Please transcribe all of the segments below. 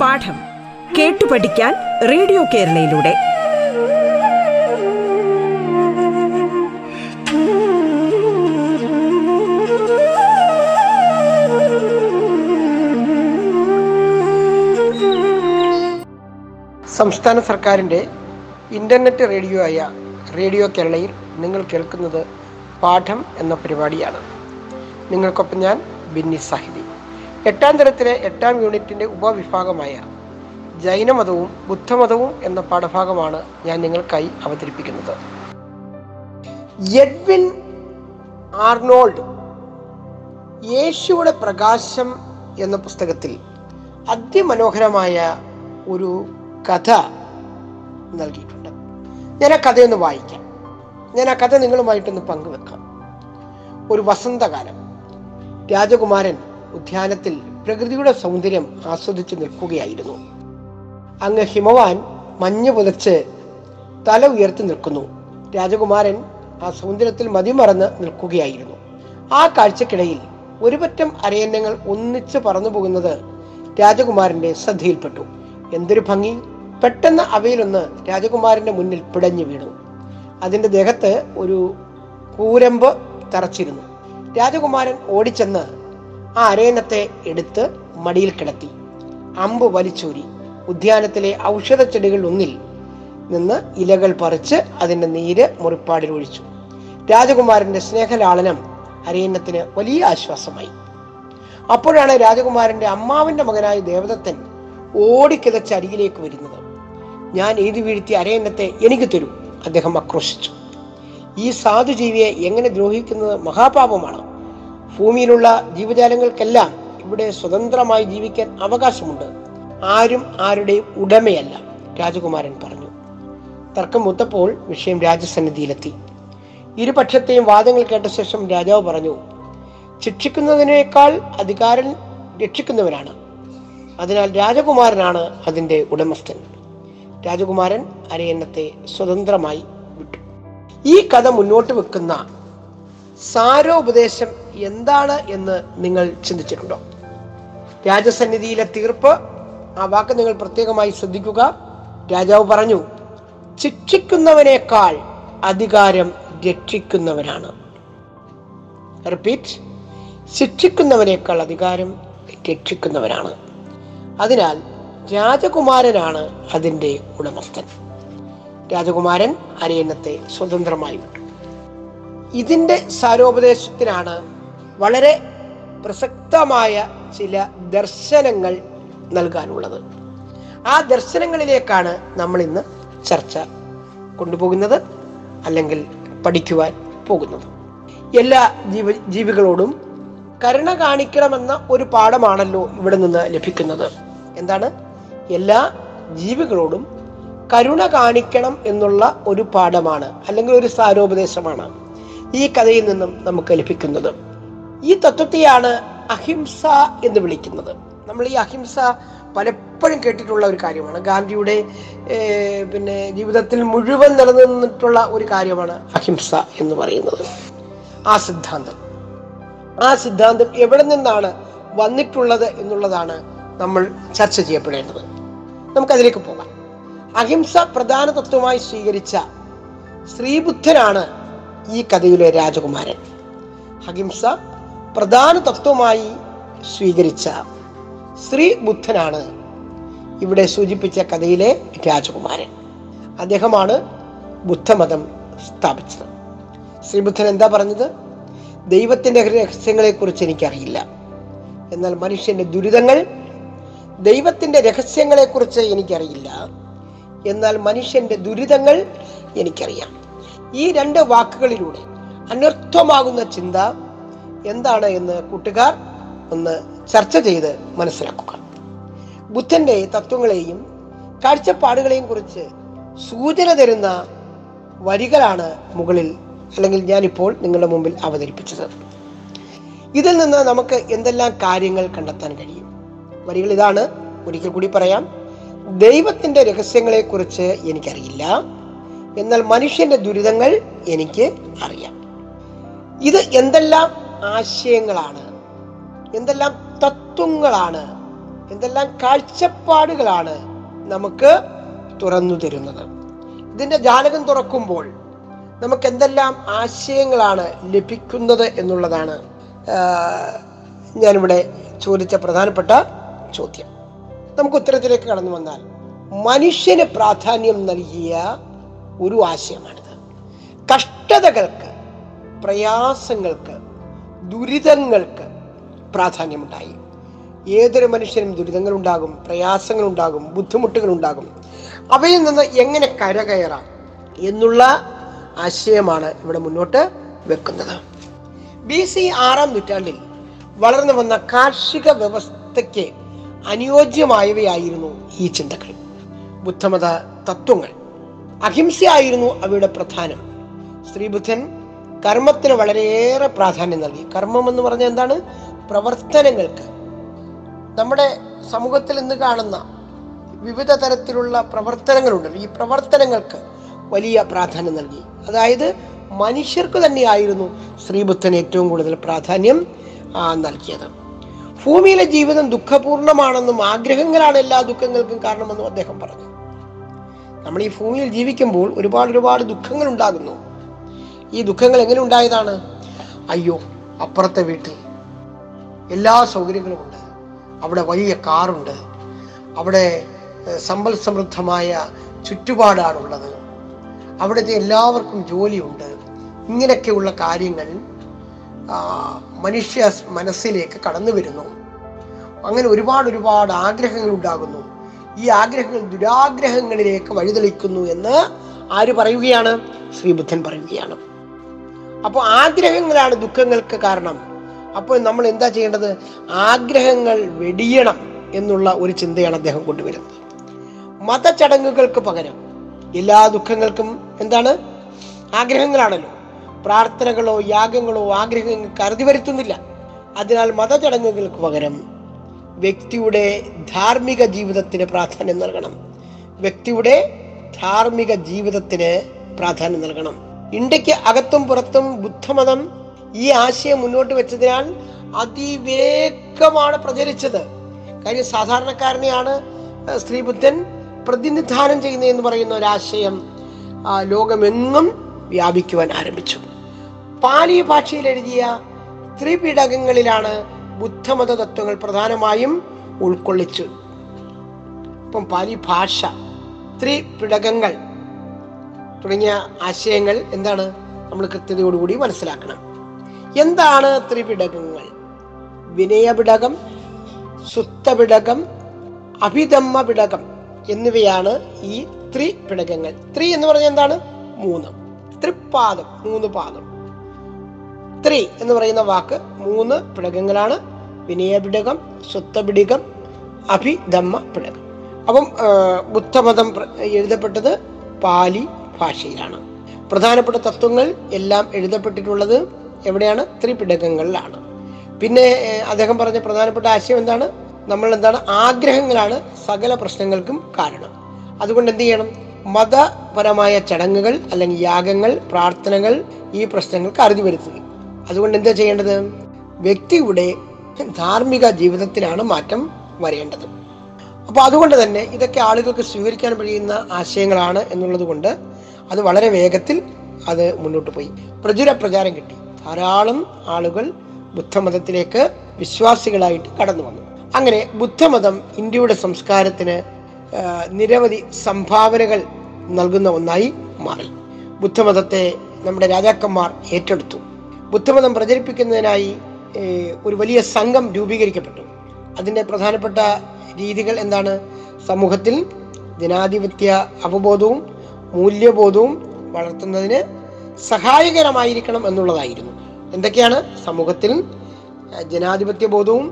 പാഠം കേട്ടു പഠിക്കാൻ റേഡിയോ കേരളയിലൂടെ. സംസ്ഥാന സർക്കാരിന്റെ ഇന്റർനെറ്റ് റേഡിയോ ആയ റേഡിയോ കേരളയിൽ നിങ്ങൾ കേൾക്കുന്നത് പാഠം എന്ന പരിപാടിയാണ്. നിങ്ങൾക്കൊപ്പം ഞാൻ ബിന്നി സാഹിതി എട്ടാം തരത്തിലെ എട്ടാം യൂണിറ്റിന്റെ ഉപവിഭാഗമായ ജൈനമതവും ബുദ്ധമതവും എന്ന പാഠഭാഗമാണ് ഞാൻ നിങ്ങൾക്കായി അവതരിപ്പിക്കുന്നത്. എഡ്വിൻ ആർണോൾഡ് യേശുവിടെ പ്രകാശം എന്ന പുസ്തകത്തിൽ അതിമനോഹരമായ ഒരു കഥ നൽകിയിട്ടുണ്ട്. ഞാൻ ആ കഥയൊന്ന് വായിക്കാം. ഞാൻ ആ കഥ നിങ്ങളുമായിട്ടൊന്ന് പങ്കുവെക്കാം. ഒരു വസന്തകാലം. രാജകുമാരൻ ഉദ്യാനത്തിൽ പ്രകൃതിയുടെ സൗന്ദര്യം ആസ്വദിച്ചു നിൽക്കുകയായിരുന്നു. അങ്ങ് ഹിമവാൻ മഞ്ഞ് പുതച്ച് തല ഉയർത്തി നിൽക്കുന്നു. രാജകുമാരൻ ആ സൗന്ദര്യത്തിൽ മതിമറന്ന് നിൽക്കുകയായിരുന്നു. ആ കാഴ്ചക്കിടയിൽ ഒരുപറ്റം അരയന്നങ്ങൾ ഒന്നിച്ച് പറന്നു പോകുന്നത് രാജകുമാരന്റെ ശ്രദ്ധയിൽപ്പെട്ടു. എന്തൊരു ഭംഗി. പെട്ടെന്ന് അവയിലൊന്ന് രാജകുമാരന്റെ മുന്നിൽ പിടഞ്ഞു വീണു. അതിന്റെ ദേഹത്ത് ഒരു കൂരമ്പ് തറച്ചിരുന്നു. രാജകുമാരൻ ഓടിച്ചെന്ന് ആ അരയന്നത്തെ എടുത്ത് മടിയിൽ കിടത്തി. അമ്പ് വലിച്ചൂരി. ഉദ്യാനത്തിലെ ഔഷധ ചെടികൾ ഒന്നിൽ നിന്ന് ഇലകൾ പറിച്ച് അതിന്റെ നീര് മുറിപ്പാടിൽ ഒഴിച്ചു. രാജകുമാരന്റെ സ്നേഹലാളനം അരയന്നത്തിന് വലിയ ആശ്വാസമായി. അപ്പോഴാണ് രാജകുമാരന്റെ അമ്മാവിന്റെ മകനായ ദേവദത്തൻ ഓടിക്കിതച്ച് അരികിലേക്ക് വരുന്നത്. ഞാൻ എഴുതി വീഴ്ത്തിയ അരയന്നത്തെ എനിക്ക് തരൂ. അദ്ദേഹം ആക്രോശിച്ചു. ഈ സാധുജീവിയെ എങ്ങനെ ദ്രോഹിക്കുന്നത് മഹാപാപമാണ്. ഭൂമിയിലുള്ള ജീവജാലങ്ങൾക്കെല്ലാം ഇവിടെ സ്വതന്ത്രമായി ജീവിക്കാൻ അവകാശമുണ്ട്. ആരും ആരുടെയും ഉടമയല്ല രാജകുമാരൻ പറഞ്ഞു. തർക്കം മുത്തപ്പോൾ വിഷയം രാജസന്നിധിയിലെത്തി. ഇരുപക്ഷത്തെയും വാദങ്ങൾ കേട്ട ശേഷം രാജാവ് പറഞ്ഞു ശിക്ഷിക്കുന്നതിനേക്കാൾ അധികാരം രക്ഷിക്കുന്നവനാണ്. അതിനാൽ രാജകുമാരനാണ് അതിന്റെ ഉടമസ്ഥൻ. രാജകുമാരൻ അരയന്നത്തെ സ്വതന്ത്രമായി വിട്ടു. ഈ കഥ മുന്നോട്ട് വെക്കുന്ന സാരോപദേശം എന്താണ് എന്ന് നിങ്ങൾ ചിന്തിച്ചിട്ടുണ്ടോ? രാജസന്നിധിയിലെ തീർപ്പ് ആ വാക്ക് നിങ്ങൾ പ്രത്യേകമായി ശ്രദ്ധിക്കുക. രാജാവ് പറഞ്ഞു ശിക്ഷിക്കുന്നവനേക്കാൾ അധികാരം രക്ഷിക്കുന്നവനാണ്. റിപ്പീറ്റ് ശിക്ഷിക്കുന്നവനേക്കാൾ അധികാരം രക്ഷിക്കുന്നവനാണ്. അതിനാൽ രാജകുമാരനാണ് അതിന്റെ ഉടമസ്ഥൻ. രാജകുമാരൻ അരയന്നത്തെ സ്വതന്ത്രമായി വിട്ടു. ഇതിന്റെ സാരോപദേശത്തിനാണ് വളരെ പ്രസക്തമായ ചില ദർശനങ്ങൾ നൽകാനുള്ളത്. ആ ദർശനങ്ങളിലേക്കാണ് നമ്മൾ ഇന്ന് ചർച്ച കൊണ്ടുപോകുന്നത് അല്ലെങ്കിൽ പഠിക്കുവാൻ പോകുന്നത്. എല്ലാ ജീവ ജീവികളോടും കരുണ കാണിക്കണമെന്ന ഒരു പാഠമാണല്ലോ ഇവിടെ നിന്ന് ലഭിക്കുന്നത്. എന്താണ്? എല്ലാ ജീവികളോടും കരുണ കാണിക്കണം എന്നുള്ള ഒരു പാഠമാണ് അല്ലെങ്കിൽ ഒരു സാരോപദേശമാണ് ഈ കഥയിൽ നിന്നും നമുക്ക് ലഭിക്കുന്നത്. ഈ തത്വത്തെയാണ് അഹിംസ എന്ന് വിളിക്കുന്നത്. നമ്മൾ ഈ അഹിംസ പലപ്പോഴും കേട്ടിട്ടുള്ള ഒരു കാര്യമാണ്. ഗാന്ധിയുടെ പിന്നെ ജീവിതത്തിൽ മുഴുവൻ നിലനിന്നിട്ടുള്ള ഒരു കാര്യമാണ് അഹിംസ എന്ന് പറയുന്നത്. ആ സിദ്ധാന്തം. ആ സിദ്ധാന്തം എവിടെ നിന്നാണ് വന്നിട്ടുള്ളത് എന്നുള്ളതാണ് നമ്മൾ ചർച്ച ചെയ്യപ്പെടേണ്ടത്. നമുക്കതിലേക്ക് പോകാം. അഹിംസ പ്രധാന തത്വമായി സ്വീകരിച്ച ശ്രീബുദ്ധനാണ് ഈ കഥയിലെ രാജകുമാരൻ. അഹിംസ പ്രധാന തത്വമായി സ്വീകരിച്ച ശ്രീ ബുദ്ധനാണ് ഇവിടെ സൂചിപ്പിച്ച കഥയിലെ രാജകുമാരൻ. അദ്ദേഹമാണ് ബുദ്ധമതം സ്ഥാപിച്ചത്. ശ്രീബുദ്ധൻ എന്താ പറഞ്ഞത്? ദൈവത്തിന്റെ രഹസ്യങ്ങളെക്കുറിച്ച് എനിക്കറിയില്ല. എന്നാൽ മനുഷ്യന്റെ ദുരിതങ്ങൾ ദൈവത്തിന്റെ രഹസ്യങ്ങളെക്കുറിച്ച് എനിക്കറിയില്ല. എന്നാൽ മനുഷ്യന്റെ ദുരിതങ്ങൾ എനിക്കറിയാം. ഈ രണ്ട് വാക്കുകളിലൂടെ അനർത്ഥമാകുന്ന ചിന്ത എന്താണ് എന്ന് കൂട്ടുകാർ ഒന്ന് ചർച്ച ചെയ്ത് മനസ്സിലാക്കുക. ബുദ്ധന്റെ തത്വങ്ങളെയും കാഴ്ചപ്പാടുകളെയും കുറിച്ച് സൂചന തരുന്ന വരികളാണ് മുകളിൽ അല്ലെങ്കിൽ ഞാനിപ്പോൾ നിങ്ങളുടെ മുമ്പിൽ അവതരിപ്പിച്ചത്. ഇതിൽ നിന്ന് നമുക്ക് എന്തെല്ലാം കാര്യങ്ങൾ കണ്ടെത്താൻ കഴിയും? വരികൾ ഇതാണ്. ഒരിക്കൽ കൂടി പറയാം. ദൈവത്തിന്റെ രഹസ്യങ്ങളെ കുറിച്ച് എനിക്കറിയില്ല. എന്നാൽ മനുഷ്യന്റെ ദുരിതങ്ങൾ എനിക്ക് അറിയാം. ഇത് എന്തെല്ലാം ആശയങ്ങളാണ്? എന്തെല്ലാം തത്വങ്ങളാണ്? എന്തെല്ലാം കാഴ്ചപ്പാടുകളാണ് നമുക്ക് തുറന്നു തരുന്നത്? ഇതിന്റെ ജാലകം തുറക്കുമ്പോൾ നമുക്ക് എന്തെല്ലാം ആശയങ്ങളാണ് ലഭിക്കുന്നത് എന്നുള്ളതാണ് ഞാനിവിടെ ചോദിച്ച പ്രധാനപ്പെട്ട ചോദ്യം. നമുക്ക് ഉത്തരത്തിലേക്ക് കടന്നു വന്നാൽ മനുഷ്യന് പ്രാധാന്യം നൽകിയ ഒരു ആശയമാണിത്. കഷ്ടതകൾക്ക് പ്രയാസങ്ങൾക്ക് ദുരിതങ്ങൾക്ക് പ്രാധാന്യമുണ്ടായി. ഏതൊരു മനുഷ്യനും ഉണ്ടാകും ബുദ്ധിമുട്ടുകൾ ഉണ്ടാകും അവയിൽ നിന്ന് എങ്ങനെ കരകയറാം എന്നുള്ള ആശയമാണ് ഇവിടെ മുന്നോട്ട് വെക്കുന്നത്. ബി സി ആറാം നൂറ്റാണ്ടിൽ വളർന്നു വന്ന കാർഷിക വ്യവസ്ഥയ്ക്ക് അനുയോജ്യമായവയായിരുന്നു ഈ ചിന്തകൾ. ബുദ്ധമത തത്വങ്ങൾ. അഹിംസയായിരുന്നു അവയുടെ പ്രധാനം. ശ്രീബുദ്ധൻ കർമ്മത്തിന് വളരെയേറെ പ്രാധാന്യം നൽകി. കർമ്മം എന്ന് പറഞ്ഞാൽ എന്താണ്? പ്രവർത്തനങ്ങൾക്ക്. നമ്മുടെ സമൂഹത്തിൽ ഇന്ന് കാണുന്ന വിവിധ തരത്തിലുള്ള പ്രവർത്തനങ്ങളുണ്ട്. ഈ പ്രവർത്തനങ്ങൾക്ക് വലിയ പ്രാധാന്യം നൽകി. അതായത് മനുഷ്യർക്ക് തന്നെയായിരുന്നു ശ്രീബുദ്ധൻ ഏറ്റവും കൂടുതൽ പ്രാധാന്യം നൽകിയത്. ഭൂമിയിലെ ജീവിതം ദുഃഖപൂർണമാണെന്നും ആഗ്രഹങ്ങളാണ് എല്ലാ ദുഃഖങ്ങൾക്കും കാരണമെന്നും അദ്ദേഹം പറഞ്ഞു. നമ്മൾ ഈ ഭൂമിയിൽ ജീവിക്കുമ്പോൾ ഒരുപാട് ഒരുപാട് ദുഃഖങ്ങൾ ഉണ്ടാകുന്നു. ഈ ദുഃഖങ്ങൾ എങ്ങനെ ഉണ്ടായതാണ്? അയ്യോ അപ്പുറത്തെ വീട്ടിൽ എല്ലാ സൗകര്യങ്ങളും ഉണ്ട്. അവിടെ വലിയ കാറുണ്ട്. അവിടെ സമ്പൽ സമൃദ്ധമായ ചുറ്റുപാടാണുള്ളത്. അവിടുത്തെ എല്ലാവർക്കും ജോലിയുണ്ട്. ഇങ്ങനെയൊക്കെയുള്ള കാര്യങ്ങൾ മനുഷ്യ മനസ്സിലേക്ക് കടന്നു വരുന്നു. അങ്ങനെ ഒരുപാട് ഒരുപാട് ആഗ്രഹങ്ങൾ ഉണ്ടാകുന്നു. ഈ ആഗ്രഹങ്ങൾ ദുരാഗ്രഹങ്ങളിലേക്ക് വഴിതെളിക്കുന്നു എന്ന് ആര് പറയുകയാണ്? ശ്രീ ബുദ്ധൻ പറയുകയാണ്. അപ്പോൾ ആഗ്രഹങ്ങളാണ് ദുഃഖങ്ങൾക്ക് കാരണം. അപ്പോൾ നമ്മൾ എന്താ ചെയ്യേണ്ടത്? ആഗ്രഹങ്ങൾ വെടിയണം എന്നുള്ള ഒരു ചിന്തയാണ് അദ്ദേഹം കൊണ്ടുവരുന്നത്. മതചടങ്ങുകൾക്ക് പകരം എല്ലാ ദുഃഖങ്ങൾക്കും എന്താണ്? ആഗ്രഹങ്ങളാണല്ലോ. പ്രാർത്ഥനകളോ യാഗങ്ങളോ ആഗ്രഹങ്ങൾ കരുതി വരുത്തുന്നില്ല. അതിനാൽ മതചടങ്ങുകൾക്ക് പകരം വ്യക്തിയുടെ ധാർമ്മിക ജീവിതത്തിന് പ്രാധാന്യം നൽകണം. വ്യക്തിയുടെ ധാർമ്മിക ജീവിതത്തിന് പ്രാധാന്യം നൽകണം. ഇന്ത്യയ്ക്ക് അകത്തും പുറത്തും ബുദ്ധമതം ഈ ആശയം മുന്നോട്ട് വെച്ചതിനാൽ അതിവേഗമാണ് പ്രചരിച്ചത്. കാര്യം സാധാരണക്കാരനെയാണ് ആ, ശ്രീബുദ്ധൻ പ്രതിനിധാനം ചെയ്യുന്നതെന്ന് പറയുന്ന ഒരാശയം ലോകമെങ്ങും വ്യാപിക്കുവാൻ ആരംഭിച്ചു. പാലി ഭാഷയിൽ എഴുതിയ ത്രിപിടകങ്ങളിലാണ് ബുദ്ധമത തത്വങ്ങൾ പ്രധാനമായും ഉൾക്കൊള്ളിച്ചു. ഇപ്പം പാലി ഭാഷ ത്രിപിടകങ്ങൾ തുടങ്ങിയ ആശയങ്ങൾ എന്താണ് നമ്മൾ കൃത്യതയോടുകൂടി മനസ്സിലാക്കണം. എന്താണ് ത്രിപിടകങ്ങൾ? വിനയപിടകം സുത്തപിടകം അഭിധമ്മ പിടകം എന്നിവയാണ് ഈ ത്രിപിടകങ്ങൾ. ത്രി എന്ന് പറഞ്ഞാൽ എന്താണ്? മൂന്ന്. ത്രിപാദം മൂന്ന് പാദം. ത്രി എന്ന് പറയുന്ന വാക്ക് മൂന്ന് പിടകങ്ങളാണ്. വിനയപിടകം സ്വത്തപിടകം അഭിധമ്മ പിടകം. അപ്പം ബുദ്ധമതം എഴുതപ്പെട്ടത് പാലി ഭാഷയിലാണ്. പ്രധാനപ്പെട്ട തത്വങ്ങൾ എല്ലാം എഴുതപ്പെട്ടിട്ടുള്ളത് എവിടെയാണ്? ത്രിപിടകങ്ങളിലാണ്. പിന്നെ അദ്ദേഹം പറഞ്ഞ പ്രധാനപ്പെട്ട ആശയം എന്താണ്? നമ്മൾ എന്താണ് ആഗ്രഹങ്ങളാണ് സകല പ്രശ്നങ്ങൾക്കും കാരണം. അതുകൊണ്ട് എന്ത് ചെയ്യണം? മതപരമായ ചടങ്ങുകൾ അല്ലെങ്കിൽ യാഗങ്ങൾ പ്രാർത്ഥനകൾ ഈ പ്രശ്നങ്ങൾക്ക് അറുതി വരുത്തുകയും അതുകൊണ്ട് എന്താ ചെയ്യേണ്ടത്? വ്യക്തിയുടെ ധാർമ്മിക ജീവിതത്തിലാണ് മാറ്റം വരേണ്ടത്. അപ്പോൾ അതുകൊണ്ട് തന്നെ ഇതൊക്കെ ആളുകൾക്ക് സ്വീകരിക്കാൻ കഴിയുന്ന ആശയങ്ങളാണ് എന്നുള്ളത് കൊണ്ട് അത് വളരെ വേഗത്തിൽ അത് മുന്നോട്ട് പോയി. പ്രചുര പ്രചാരം കിട്ടി. ധാരാളം ആളുകൾ ബുദ്ധമതത്തിലേക്ക് വിശ്വാസികളായിട്ട് കടന്നു വന്നു. അങ്ങനെ ബുദ്ധമതം ഇന്ത്യയുടെ സംസ്കാരത്തിന് നിരവധി സംഭാവനകൾ നൽകുന്ന ഒന്നായി മാറി. ബുദ്ധമതത്തെ നമ്മുടെ രാജാക്കന്മാർ ഏറ്റെടുത്തു. ബുദ്ധമതം പ്രചരിപ്പിക്കുന്നതിനായി ഒരു വലിയ സംഘം രൂപീകരിക്കപ്പെട്ടു. അതിന്റെ പ്രധാനപ്പെട്ട രീതികൾ എന്താണ്? സമൂഹത്തിൽ ജനാധിപത്യ അവബോധവും മൂല്യബോധവും വളർത്തുന്നതിന് സഹായകരമായിരിക്കണം എന്നുള്ളതായിരുന്നു. എന്തൊക്കെയാണ്? സമൂഹത്തിൽ ജനാധിപത്യ ബോധവും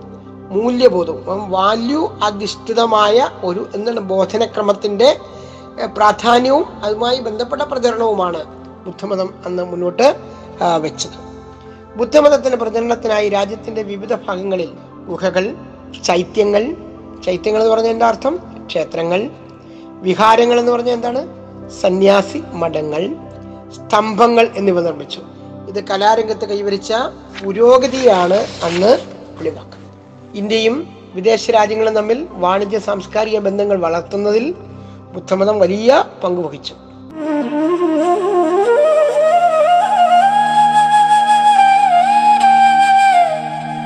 മൂല്യബോധവും വാല്യൂ അധിഷ്ഠിതമായ ഒരു എന്താണ്? ബോധനക്രമത്തിന്റെ പ്രാധാന്യവും അതുമായി ബന്ധപ്പെട്ട പ്രചരണവുമാണ് ബുദ്ധമതം അന്ന് മുന്നോട്ട് വെച്ചത്. ബുദ്ധമതത്തിന്റെ പ്രചരണത്തിനായി രാജ്യത്തിന്റെ വിവിധ ഭാഗങ്ങളിൽ ഗുഹകൾ ചൈത്യങ്ങൾ ചൈത്യങ്ങൾ എന്ന് പറഞ്ഞ എന്താ അർത്ഥം? ക്ഷേത്രങ്ങൾ. വിഹാരങ്ങൾ എന്ന് പറഞ്ഞാൽ എന്താണ്? സന്യാസി മഠങ്ങൾ സ്തംഭങ്ങൾ എന്നിവ നിർമ്മിച്ചു. ഇത് കലാരംഗത്ത് കൈവരിച്ച പുരോഗതിയാണ് അന്ന് വെളിവാക്കുന്നത് ഇന്ത്യയും വിദേശ രാജ്യങ്ങളും തമ്മിൽ വാണിജ്യ സാംസ്കാരിക ബന്ധങ്ങൾ വളർത്തുന്നതിൽ ബുദ്ധമതം വലിയ പങ്ക്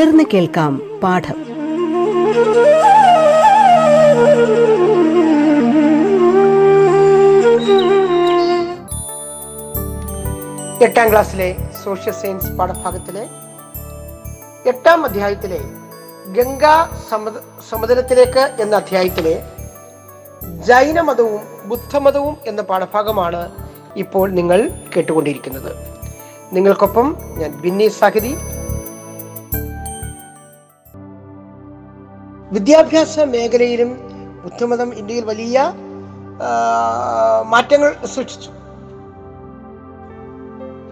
തുടർന്ന് കേൾക്കാം പാഠം. എട്ടാം ക്ലാസ്സിലെ സോഷ്യൽ സയൻസ് പാഠഭാഗത്തിലെ എട്ടാം അധ്യായത്തിലെ ഗംഗാ സമത സമതലത്തിലേക്ക് എന്ന അധ്യായത്തിലെ ജൈനമതവും ബുദ്ധമതവും എന്ന പാഠഭാഗമാണ് ഇപ്പോൾ നിങ്ങൾ കേട്ടുകൊണ്ടിരിക്കുന്നത്. നിങ്ങൾക്കൊപ്പം ഞാൻ ബിന്നി സാഹിതി വിദ്യാഭ്യാസ മേഖലയിലും ബുദ്ധമതം ഇന്ത്യയിൽ വലിയ മാറ്റങ്ങൾ സൃഷ്ടിച്ചു.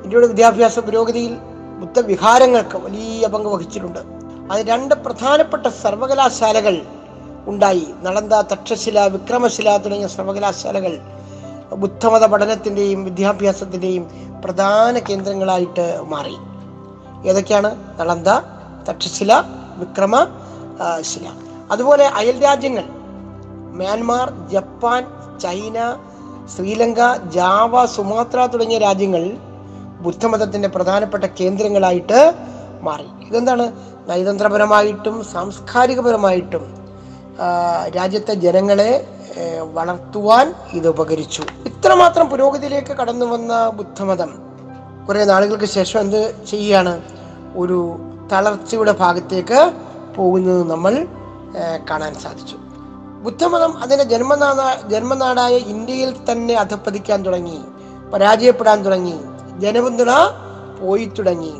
ഇന്ത്യയുടെ വിദ്യാഭ്യാസ പുരോഗതിയിൽ ബുദ്ധവിഹാരങ്ങൾക്ക് വലിയ പങ്ക് വഹിച്ചിട്ടുണ്ട്. അത് രണ്ട് പ്രധാനപ്പെട്ട സർവകലാശാലകൾ ഉണ്ടായി. നളന്ദ തക്ഷശില വിക്രമശില തുടങ്ങിയ സർവകലാശാലകൾ ബുദ്ധമത പഠനത്തിന്റെയും വിദ്യാഭ്യാസത്തിന്റെയും പ്രധാന കേന്ദ്രങ്ങളായിട്ട് മാറി. ഏതൊക്കെയാണ്? നളന്ദ തക്ഷശില വിക്രമ ശില. അതുപോലെ അയൽ രാജ്യങ്ങൾ. Myanmar Japan China Sri Lanka Java Sumatra തുടങ്ങിയ രാജ്യങ്ങൾ ബുദ്ധമതത്തിന്റെ പ്രധാനപ്പെട്ട കേന്ദ്രങ്ങളായിട്ട് മാറി. ഇതെന്താണ്? നയതന്ത്രപരമായിട്ടും സാംസ്കാരികപരമായിട്ടും രാജ്യത്തെ ജനങ്ങളെ വളർത്തുവാൻ ഇത് ഉപകരിച്ചു. ഇത്രമാത്രം പുരോഗതിയിലേക്ക് കടന്നു വന്ന ബുദ്ധമതം കുറേ നാളുകൾക്ക് ശേഷം എന്ത് ചെയ്യുകയാണ്? ഒരു തളർച്ചയുടെ ഭാഗത്തേക്ക് പോകുന്നത് നമ്മൾ കാണാൻ സാധിച്ചു. ബുദ്ധമതം അതിന്റെ ജന്മനാട ജന്മനാടായ ഇന്ത്യയിൽ തന്നെ അധപ്പതിക്കാൻ തുടങ്ങി പരാജയപ്പെടാൻ തുടങ്ങി ജനപിന്തുണ പോയി തുടങ്ങി.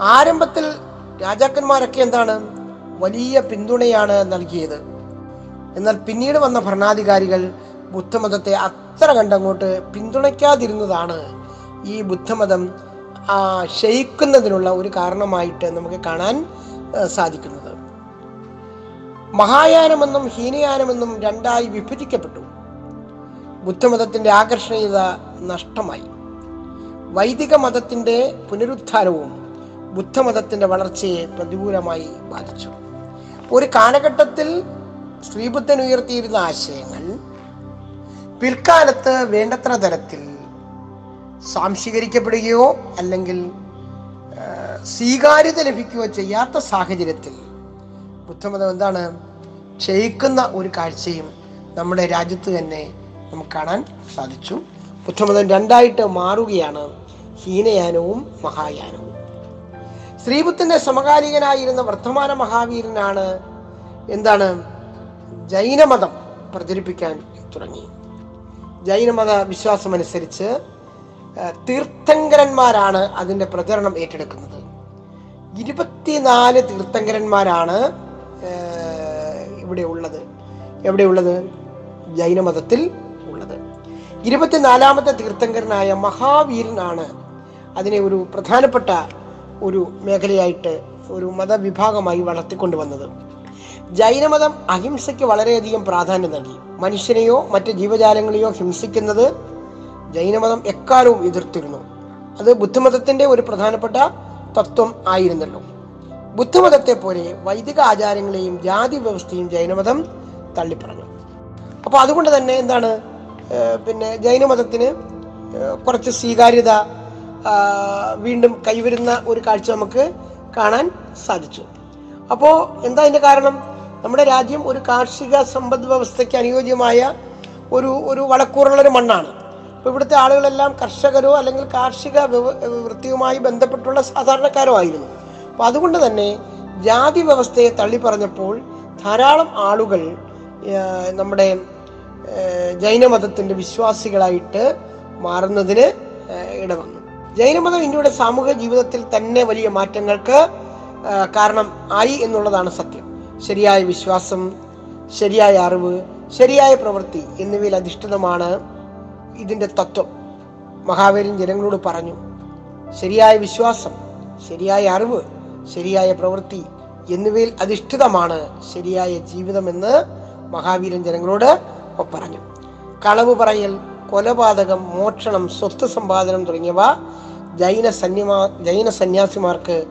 ആരംഭത്തിൽ രാജാക്കന്മാരൊക്കെ എന്താണ്? വലിയ പിന്തുണയാണ് നൽകിയത്. എന്നാൽ പിന്നീട് വന്ന ഭരണാധികാരികൾ ബുദ്ധമതത്തെ അത്ര കണ്ടങ്ങോട്ട് പിന്തുണയ്ക്കാതിരുന്നതാണ് ഈ ബുദ്ധമതം ക്ഷയിക്കുന്നതിനുള്ള ഒരു കാരണമായിട്ട് നമുക്ക് കാണാൻ സാധിക്കുന്നത്. മഹായാനമെന്നും ഹീനയാനമെന്നും രണ്ടായി വിഭജിക്കപ്പെട്ടു. ബുദ്ധമതത്തിന്റെ ആകർഷണീയത നഷ്ടമായി. വൈദിക മതത്തിന്റെ പുനരുദ്ധാരവും ബുദ്ധമതത്തിന്റെ വളർച്ചയെ പ്രതികൂലമായി ബാധിച്ചു. ഒരു കാലഘട്ടത്തിൽ ശ്രീബുദ്ധൻ ഉയർത്തിയിരുന്ന ആശയങ്ങൾ പിൽക്കാലത്ത് വേണ്ടത്ര തരത്തിൽ സാംശീകരിക്കപ്പെടുകയോ അല്ലെങ്കിൽ സ്വീകാര്യത ലഭിക്കുകയോ ചെയ്യാത്ത സാഹചര്യത്തിൽ ബുദ്ധമതം എന്താണ്? ക്ഷയിക്കുന്ന ഒരു കാഴ്ചയും നമ്മുടെ രാജ്യത്ത് തന്നെ നമുക്ക് കാണാൻ സാധിച്ചു. ബുദ്ധമതം രണ്ടായിട്ട് മാറുകയാണ് ഹീനയാനവും മഹായാനവും. ശ്രീബുദ്ധന്റെ സമകാലികനായിരുന്ന വർത്തമാന മഹാവീരനാണ് എന്താണ്? ജൈനമതം പ്രചരിപ്പിക്കാൻ തുടങ്ങി. ജൈനമത വിശ്വാസമനുസരിച്ച് തീർത്ഥങ്കരന്മാരാണ് അതിന്റെ പ്രചരണം ഏറ്റെടുക്കുന്നത്. ഇരുപത്തിനാല് തീർത്ഥങ്കരന്മാരാണ് ഇവിടെ ഉള്ളത്. എവിടെയുള്ളത് ജൈനമതത്തിൽ ഉള്ളത്. ഇരുപത്തിനാലാമത്തെ തീർത്ഥങ്കരനായ മഹാവീരനാണ് അതിനെ ഒരു പ്രധാനപ്പെട്ട ഒരു മേഖലയായിട്ട് ഒരു മതവിഭാഗമായി വളർത്തിക്കൊണ്ടുവന്നത് ജൈനമതം അഹിംസയ്ക്ക് വളരെയധികം പ്രാധാന്യം നൽകി. മനുഷ്യനെയോ മറ്റ് ജീവജാലങ്ങളെയോ ഹിംസിക്കുന്നത് ജൈനമതം എക്കാലവും എതിർത്തിരുന്നു. അത് ബുദ്ധമതത്തിന്റെ ഒരു പ്രധാനപ്പെട്ട തത്വം ആയിരുന്നല്ലോ. ബുദ്ധമതത്തെ പോലെ വൈദിക ആചാരങ്ങളെയും ജാതി വ്യവസ്ഥയും ജൈനമതം തള്ളിപ്പറഞ്ഞു. അപ്പൊ അതുകൊണ്ട് തന്നെ എന്താണ് പിന്നെ ജൈനമതത്തിന് കുറച്ച് സ്വീകാര്യത വീണ്ടും കൈവരുന്ന ഒരു കാഴ്ച നമുക്ക് കാണാൻ സാധിച്ചു. അപ്പോ എന്താ അതിന്റെ കാരണം? നമ്മുടെ രാജ്യം ഒരു കാർഷിക സമ്പദ് വ്യവസ്ഥയ്ക്ക് അനുയോജ്യമായ ഒരു ഒരു വളക്കൂറുള്ള ഒരു മണ്ണാണ്. അപ്പൊ ഇവിടുത്തെ ആളുകളെല്ലാം കർഷകരോ അല്ലെങ്കിൽ കാർഷിക വൃത്തിയുമായി ബന്ധപ്പെട്ടുള്ള സാധാരണക്കാരോ ആയിരുന്നു. അപ്പൊ അതുകൊണ്ട് തന്നെ ജാതി വ്യവസ്ഥയെ തള്ളി പറഞ്ഞപ്പോൾ ധാരാളം ആളുകൾ നമ്മുടെ ജൈനമതത്തിന്റെ വിശ്വാസികളായിട്ട് മാറുന്നതിന് ഇടവന്നു. ജൈനമതം ഇന്ത്യയുടെ സാമൂഹിക ജീവിതത്തിൽ തന്നെ വലിയ മാറ്റങ്ങൾക്ക് കാരണം ആയി എന്നുള്ളതാണ് സത്യം. ശരിയായ വിശ്വാസം ശരിയായ അറിവ് ശരിയായ പ്രവൃത്തി എന്നിവയിൽ അധിഷ്ഠിതമാണ് ഇതിന്റെ തത്വം. മഹാവീരൻ ജനങ്ങളോട് പറഞ്ഞു ശരിയായ വിശ്വാസം ശരിയായ അറിവ് ശരിയായ പ്രവൃത്തി എന്നിവയിൽ അധിഷ്ഠിതമാണ് ശരിയായ ജീവിതമെന്ന് മഹാവീരൻ ജനങ്ങളോട് പറഞ്ഞു. കളവ് പറയൽ കൊലപാതകം മോഷണം സ്വത്ത് സമ്പാദനം തുടങ്ങിയവ ജൈന സന്യമാ ജൈന സന്യാസിമാർക്ക്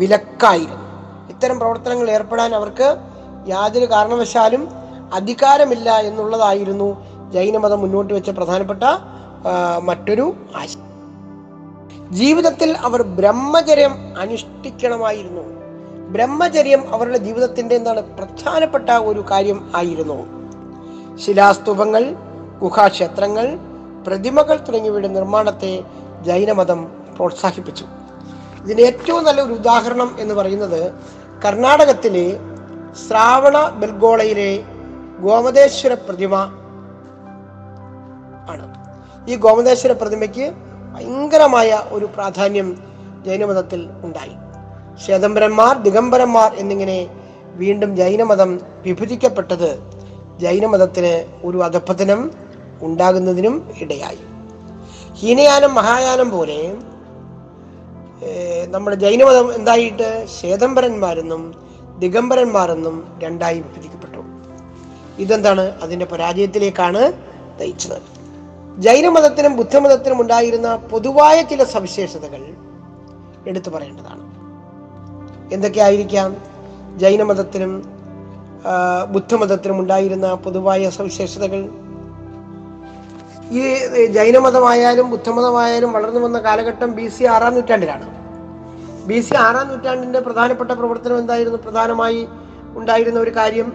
വിലക്കായിരുന്നു. ഇത്തരം പ്രവർത്തനങ്ങൾ ഏർപ്പെടാൻ അവർക്ക് യാതൊരു കാരണവശാലും അധികാരമില്ല എന്നുള്ളതായിരുന്നു ജൈനമതം മുന്നോട്ട് വെച്ച പ്രധാനപ്പെട്ട മറ്റൊരു ആശയം. ജീവിതത്തിൽ അവർ ബ്രഹ്മചര്യം അനുഷ്ഠിക്കണമായിരുന്നു. ബ്രഹ്മചര്യം അവരുടെ ജീവിതത്തിന്റെ എന്താണ് പ്രധാനപ്പെട്ട ഒരു കാര്യം ആയിരുന്നു. ശിലാസ്തൂപങ്ങൾ ഗുഹാക്ഷേത്രങ്ങൾ പ്രതിമകൾ തുടങ്ങിയവയുടെ നിർമ്മാണത്തെ ജൈനമതം പ്രോത്സാഹിപ്പിച്ചു. ഇതിന് ഏറ്റവും നല്ല ഒരു ഉദാഹരണം എന്ന് പറയുന്നത് കർണാടകത്തിലെ ശ്രാവണ ബെൽഗോളയിലെ ഗോമതേശ്വര പ്രതിമ ആണ്. ഈ ഗോമതേശ്വര പ്രതിമയ്ക്ക് ഭയങ്കരമായ ഒരു പ്രാധാന്യം ജൈനമതത്തിൽ ഉണ്ടായി. ശ്വേതംബരന്മാർ ദിഗംബരന്മാർ എന്നിങ്ങനെ വീണ്ടും ജൈനമതം വിഭജിക്കപ്പെട്ടത് ജൈനമതത്തിന് ഒരു അധപ്പതനം ഉണ്ടാകുന്നതിനും ഇടയായി. ഹീനയാനം മഹായാനം പോലെ നമ്മുടെ ജൈനമതം എന്തായിട്ട് ശ്വേതംബരന്മാരെന്നും ദിഗംബരന്മാരെന്നും രണ്ടായി വിഭജിക്കപ്പെട്ടു. ഇതെന്താണ് അതിന്റെ പരാജയത്തിലേക്കാണ് നയിച്ചത്? ജൈനമതത്തിനും ബുദ്ധമതത്തിനും ഉണ്ടായിരുന്ന പൊതുവായ ചില സവിശേഷതകൾ എടുത്തു പറയേണ്ടതാണ്. എന്തൊക്കെയായിരിക്കാം ജൈനമതത്തിനും ബുദ്ധമതത്തിനും ഉണ്ടായിരുന്ന പൊതുവായ സവിശേഷതകൾ? ഈ ജൈനമതമായാലും ബുദ്ധമതമായാലും വളർന്നു വന്ന കാലഘട്ടം ബി സി ആറാം നൂറ്റാണ്ടിലാണ്. ബി സി ആറാം നൂറ്റാണ്ടിന്റെ പ്രധാനപ്പെട്ട പ്രവർത്തനം എന്തായിരുന്നു? പ്രധാനമായി ഉണ്ടായിരുന്ന ഒരു കാര്യം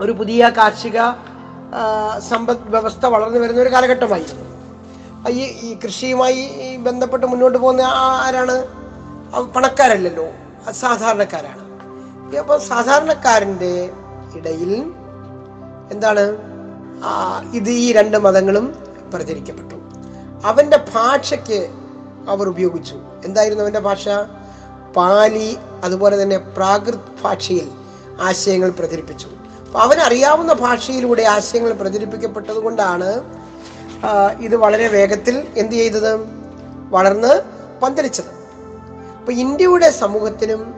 ഒരു പുതിയ കാർഷിക സമ്പദ് വ്യവസ്ഥ വളർന്നു വരുന്ന ഒരു കാലഘട്ടമായിരുന്നു. ഈ ഈ കൃഷിയുമായി ബന്ധപ്പെട്ട് മുന്നോട്ട് പോകുന്ന ആരാണ്? പണക്കാരല്ലല്ലോ. സാധാരണക്കാരാണ്. അപ്പോൾ സാധാരണക്കാരന്റെ ഇടയിൽ എന്താണ്? ഇത് ഈ രണ്ട് മതങ്ങളും പ്രചരിക്കപ്പെട്ടു. അവന്റെ ഭാഷയ്ക്ക് അവർ ഉപയോഗിച്ചു. എന്തായിരുന്നു അവന്റെ ഭാഷ? പാലി അതുപോലെ തന്നെ പ്രാകൃത് ഭാഷയിൽ ആശയങ്ങൾ പ്രചരിപ്പിച്ചു. അവനറിയാവുന്ന ഭാഷയിലൂടെ ആശയങ്ങൾ പ്രചരിപ്പിക്കപ്പെട്ടത് കൊണ്ടാണ് ഇത് വളരെ വേഗത്തിൽ എന്ത് ചെയ്തത്? വളർന്ന് പന്തലിച്ചത്. അപ്പൊ ഇന്ത്യയുടെ സമൂഹത്തിനും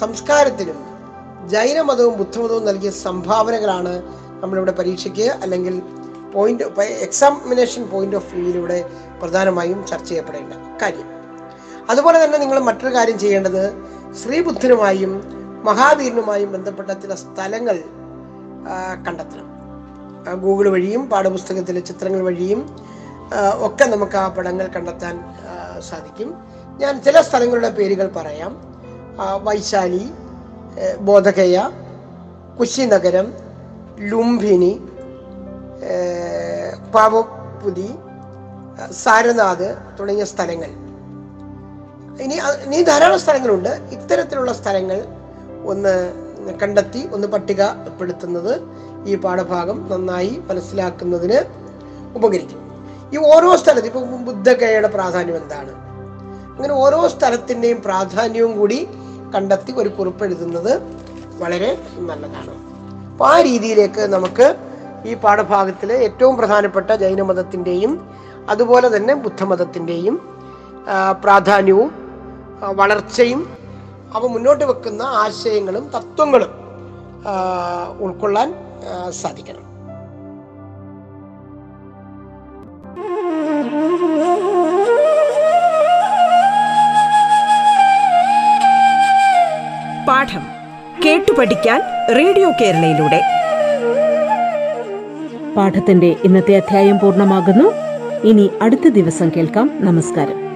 സംസ്കാരത്തിനും ജൈനമതവും ബുദ്ധമതവും നൽകിയ സംഭാവനകളാണ് നമ്മളിവിടെ പരീക്ഷയ്ക്ക് അല്ലെങ്കിൽ പോയിന്റ് എക്സാമിനേഷൻ പോയിന്റ് ഓഫ് വ്യൂവിലൂടെ പ്രധാനമായും ചർച്ച ചെയ്യപ്പെടേണ്ട കാര്യം. അതുപോലെ തന്നെ നിങ്ങൾ മറ്റൊരു കാര്യം ചെയ്യേണ്ടത് ശ്രീബുദ്ധനുമായും മഹാവീരനുമായും ബന്ധപ്പെട്ട ചില സ്ഥലങ്ങൾ കണ്ടെത്തണം. ഗൂഗിൾ വഴിയും പാഠപുസ്തകത്തിലെ ചിത്രങ്ങൾ വഴിയും ഒക്കെ നമുക്ക് ആ പടങ്ങൾ കണ്ടെത്താൻ സാധിക്കും. ഞാൻ ചില സ്ഥലങ്ങളുടെ പേരുകൾ പറയാം. വൈശാലി ബോധഗയ കുശിനഗരം ലുംഭിനി പാവപ്പുതി സാരനാഥ് തുടങ്ങിയ സ്ഥലങ്ങൾ. ഇനി ഇനി ധാരാളം സ്ഥലങ്ങളുണ്ട്. ഇത്തരത്തിലുള്ള സ്ഥലങ്ങൾ ഒന്ന് കണ്ടെത്തി ഒന്ന് പട്ടികപ്പെടുത്തുന്നത് ഈ പാഠഭാഗം നന്നായി മനസ്സിലാക്കുന്നതിന് ഉപകരിക്കും. ഈ ഓരോ സ്ഥലത്ത് ഇപ്പൊ ബുദ്ധഗയയുടെ പ്രാധാന്യം എന്താണ്? അങ്ങനെ ഓരോ സ്ഥലത്തിന്റെയും പ്രാധാന്യവും കൂടി കണ്ടെത്തി ഒരു കുറിപ്പ് എഴുതുന്നത് വളരെ നല്ലതാണ്. അപ്പൊ ആ രീതിയിലേക്ക് നമുക്ക് ഈ പാഠഭാഗത്തിലെ ഏറ്റവും പ്രധാനപ്പെട്ട ജൈനമതത്തിന്റെയും അതുപോലെ തന്നെ ബുദ്ധമതത്തിന്റെയും പ്രാധാന്യവും വളർച്ചയും അവ മുന്നോട്ട് വെക്കുന്ന ആശയങ്ങളും തത്വങ്ങളും ഉൾക്കൊള്ളാൻ സാധിക്കണം. പാഠം കേട്ടു പഠിക്കാൻ റേഡിയോ കേരളയിലൂടെ. പാഠത്തിന്റെ ഇന്നത്തെ അധ്യായം പൂർണമാകുന്നു. ഇനി അടുത്ത ദിവസം കേൾക്കാം. നമസ്കാരം.